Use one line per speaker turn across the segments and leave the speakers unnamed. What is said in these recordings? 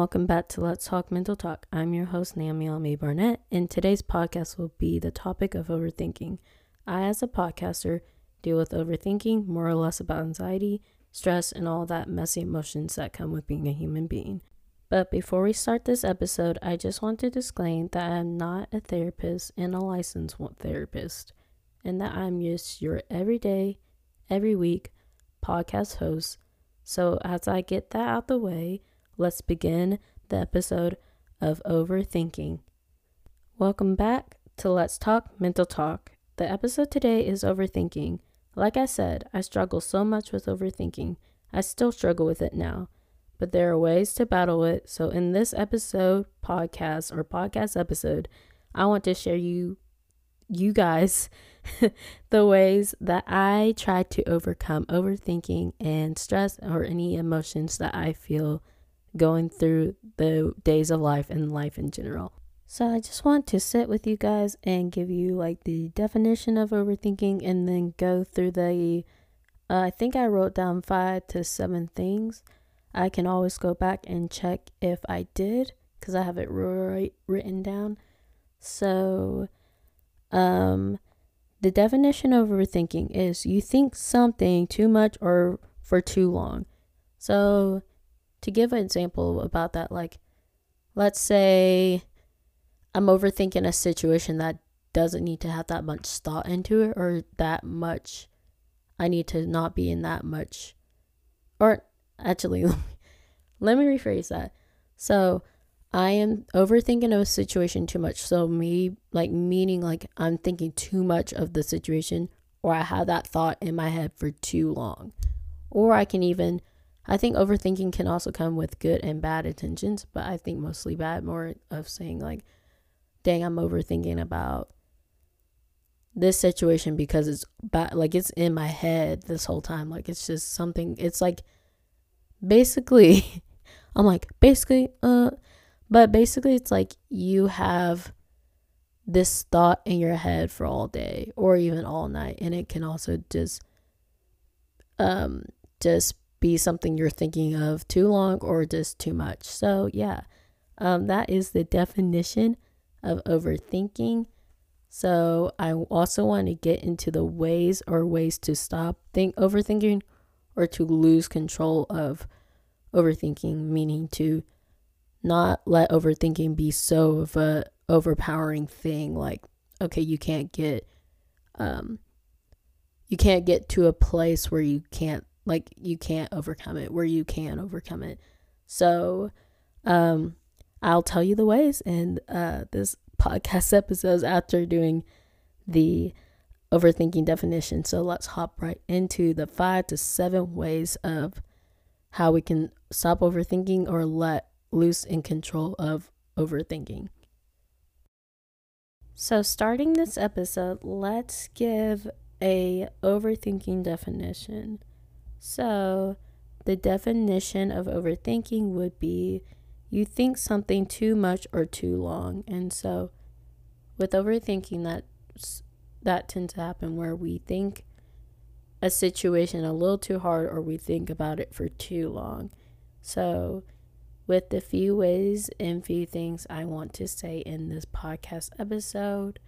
welcome back to Let's Talk Mental Talk. I'm your host, Naomi Almy Barnett, and today's podcast will be the topic of overthinking. I, as a podcaster, deal with overthinking, more or less about anxiety, stress, and all that messy emotions that come with being a human being. But before we start this episode, I just want to disclaim that I'm not a therapist and a licensed therapist, and that I'm just your everyday, every week podcast host. So, as I get that out the way, let's begin the episode of Overthinking. Welcome back to Let's Talk Mental Talk. The episode today is Overthinking. Like I said, I struggle so much with overthinking. I still struggle with it now, but there are ways to battle it. So, in this episode, podcast or podcast episode, I want to share you, you guys, the ways that I try to overcome overthinking and stress or any emotions that I feel going through the days of life and life in general. So I just want to sit with you guys and give you like the definition of overthinking and then go through the uh, I think I wrote down 5 to 7 things. I can always go back and check if I did cuz I have it right written down. So um the definition of overthinking is you think something too much or for too long. So to give an example about that like let's say I'm overthinking a situation that doesn't need to have that much thought into it or that much I need to not be in that much or actually let me rephrase that. So I am overthinking a situation too much. So me like meaning like I'm thinking too much of the situation or I have that thought in my head for too long. Or I can even I think overthinking can also come with good and bad intentions, but I think mostly bad more of saying like dang, I'm overthinking about this situation because it's bad. Like it's in my head this whole time. Like it's just something. It's like basically, I'm like basically, uh, but basically, it's like you have this thought in your head for all day or even all night, and it can also just, um, just be something you're thinking of too long or just too much. So yeah, um, that is the definition of overthinking. So I also want to get into the ways or ways to stop think overthinking or to lose control of overthinking, meaning to not let overthinking be so of a overpowering thing like okay, you can't get um you can't get to a place where you can't like you can't overcome it, where you can overcome it. So um I'll tell you the ways and uh, this podcast episodes after doing the overthinking definition. So let's hop right into the five to seven ways of how we can stop overthinking or let loose in control of overthinking. So starting this episode, let's give a overthinking definition. So the definition of overthinking would be you think something too much or too long. And so with overthinking that that tends to happen where we think a situation a little too hard or we think about it for too long. So with the few ways and few things I want to say in this podcast episode,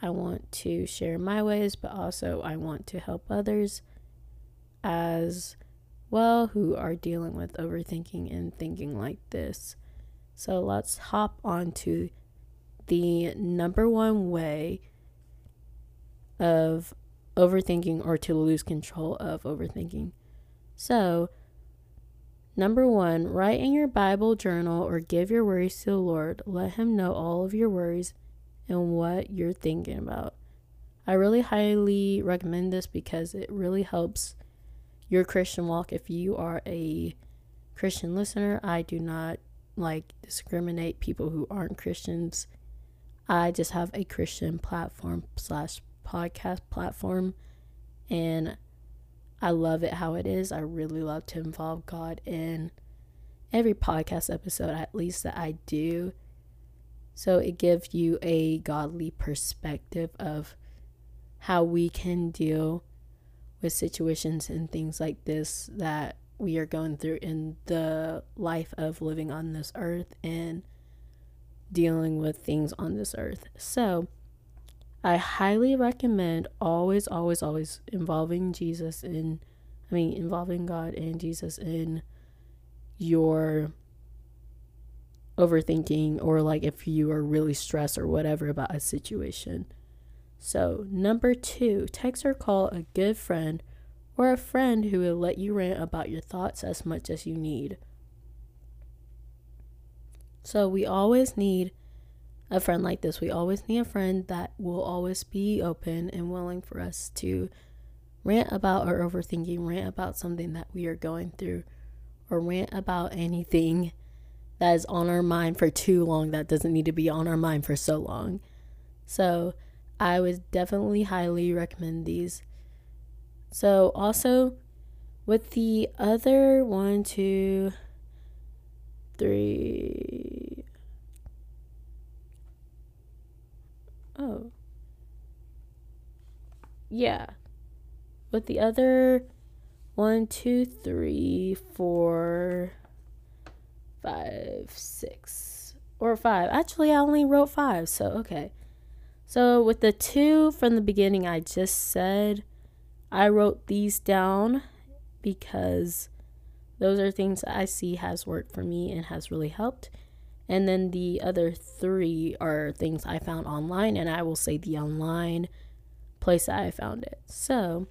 I want to share my ways, but also I want to help others as well who are dealing with overthinking and thinking like this. So let's hop on to the number one way of overthinking or to lose control of overthinking. So, number one, write in your Bible journal or give your worries to the Lord. Let Him know all of your worries and what you're thinking about. I really highly recommend this because it really helps your Christian walk. If you are a Christian listener, I do not like discriminate people who aren't Christians. I just have a Christian platform slash podcast platform and I love it how it is. I really love to involve God in every podcast episode, at least that I do. So it gives you a godly perspective of how we can deal with situations and things like this that we are going through in the life of living on this earth and dealing with things on this earth. So, I highly recommend always, always, always involving Jesus in, I mean, involving God and Jesus in your overthinking or like if you are really stressed or whatever about a situation. So, number two, text or call a good friend or a friend who will let you rant about your thoughts as much as you need. So, we always need a friend like this. We always need a friend that will always be open and willing for us to rant about our overthinking, rant about something that we are going through, or rant about anything that is on our mind for too long that doesn't need to be on our mind for so long. So, I would definitely highly recommend these. So, also with the other one, two, three. Oh. Yeah. With the other one, two, three, four, five, six, or five. Actually, I only wrote five, so okay. So, with the two from the beginning, I just said I wrote these down because those are things I see has worked for me and has really helped. And then the other three are things I found online, and I will say the online place I found it. So,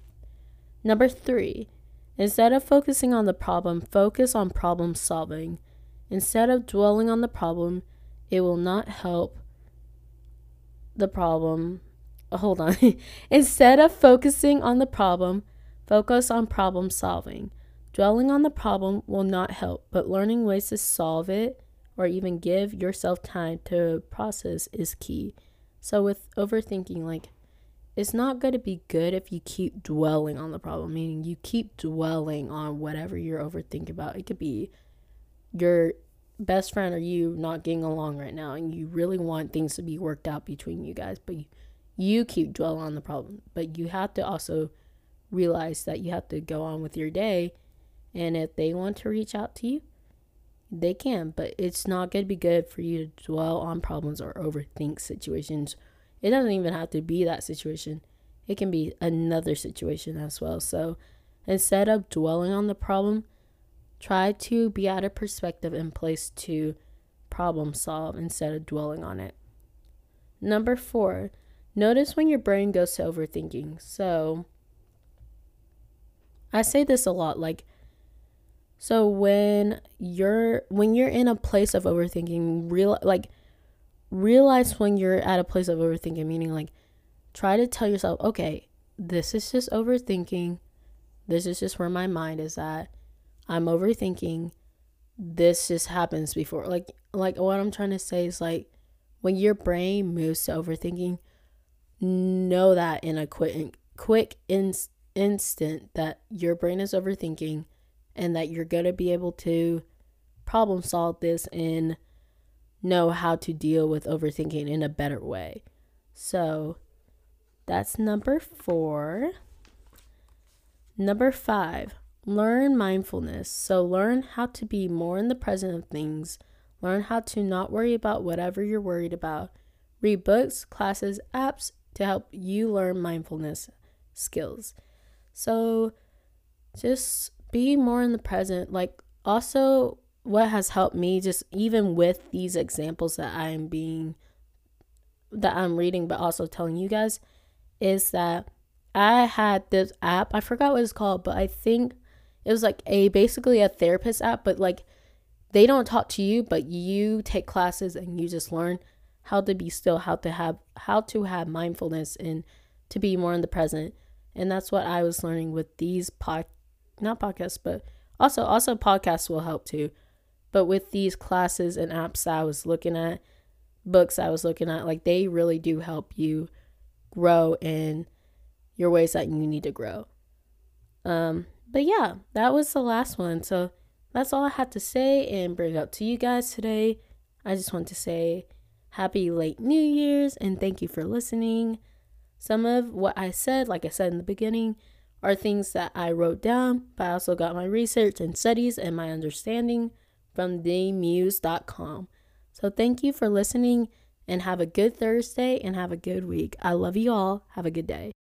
number three, instead of focusing on the problem, focus on problem solving. Instead of dwelling on the problem, it will not help the problem. Uh, hold on. Instead of focusing on the problem, focus on problem solving. Dwelling on the problem will not help, but learning ways to solve it or even give yourself time to process is key. So, with overthinking, like, it's not going to be good if you keep dwelling on the problem, meaning you keep dwelling on whatever you're overthinking about. It could be your best friend or you not getting along right now and you really want things to be worked out between you guys, but you, you keep dwelling on the problem. But you have to also realize that you have to go on with your day. And if they want to reach out to you, they can, but it's not going to be good for you to dwell on problems or overthink situations. It doesn't even have to be that situation, it can be another situation as well. So instead of dwelling on the problem, Try to be at a perspective and place to problem solve instead of dwelling on it. Number four, notice when your brain goes to overthinking. So, I say this a lot like, so when you're when you're in a place of overthinking, real like realize when you're at a place of overthinking, meaning like try to tell yourself, okay, this is just overthinking. This is just where my mind is at. I'm overthinking. This just happens before. Like like what I'm trying to say is like when your brain moves to overthinking, know that in a quick quick in, instant that your brain is overthinking and that you're going to be able to problem solve this and know how to deal with overthinking in a better way. So that's number 4. Number 5 Learn mindfulness. So, learn how to be more in the present of things. Learn how to not worry about whatever you're worried about. Read books, classes, apps to help you learn mindfulness skills. So, just be more in the present. Like, also, what has helped me, just even with these examples that I am being, that I'm reading, but also telling you guys, is that I had this app. I forgot what it's called, but I think it was like a basically a therapist app, but like they don't talk to you, but you take classes and you just learn how to be still, how to have how to have mindfulness and to be more in the present. And that's what I was learning with these pod not podcasts, but also also podcasts will help too. But with these classes and apps that I was looking at, books I was looking at, like they really do help you grow in your ways that you need to grow. Um, but yeah, that was the last one. So that's all I had to say and bring up to you guys today. I just want to say happy late New Year's and thank you for listening. Some of what I said, like I said in the beginning, are things that I wrote down, but I also got my research and studies and my understanding from themuse.com. So thank you for listening and have a good Thursday and have a good week. I love you all. Have a good day.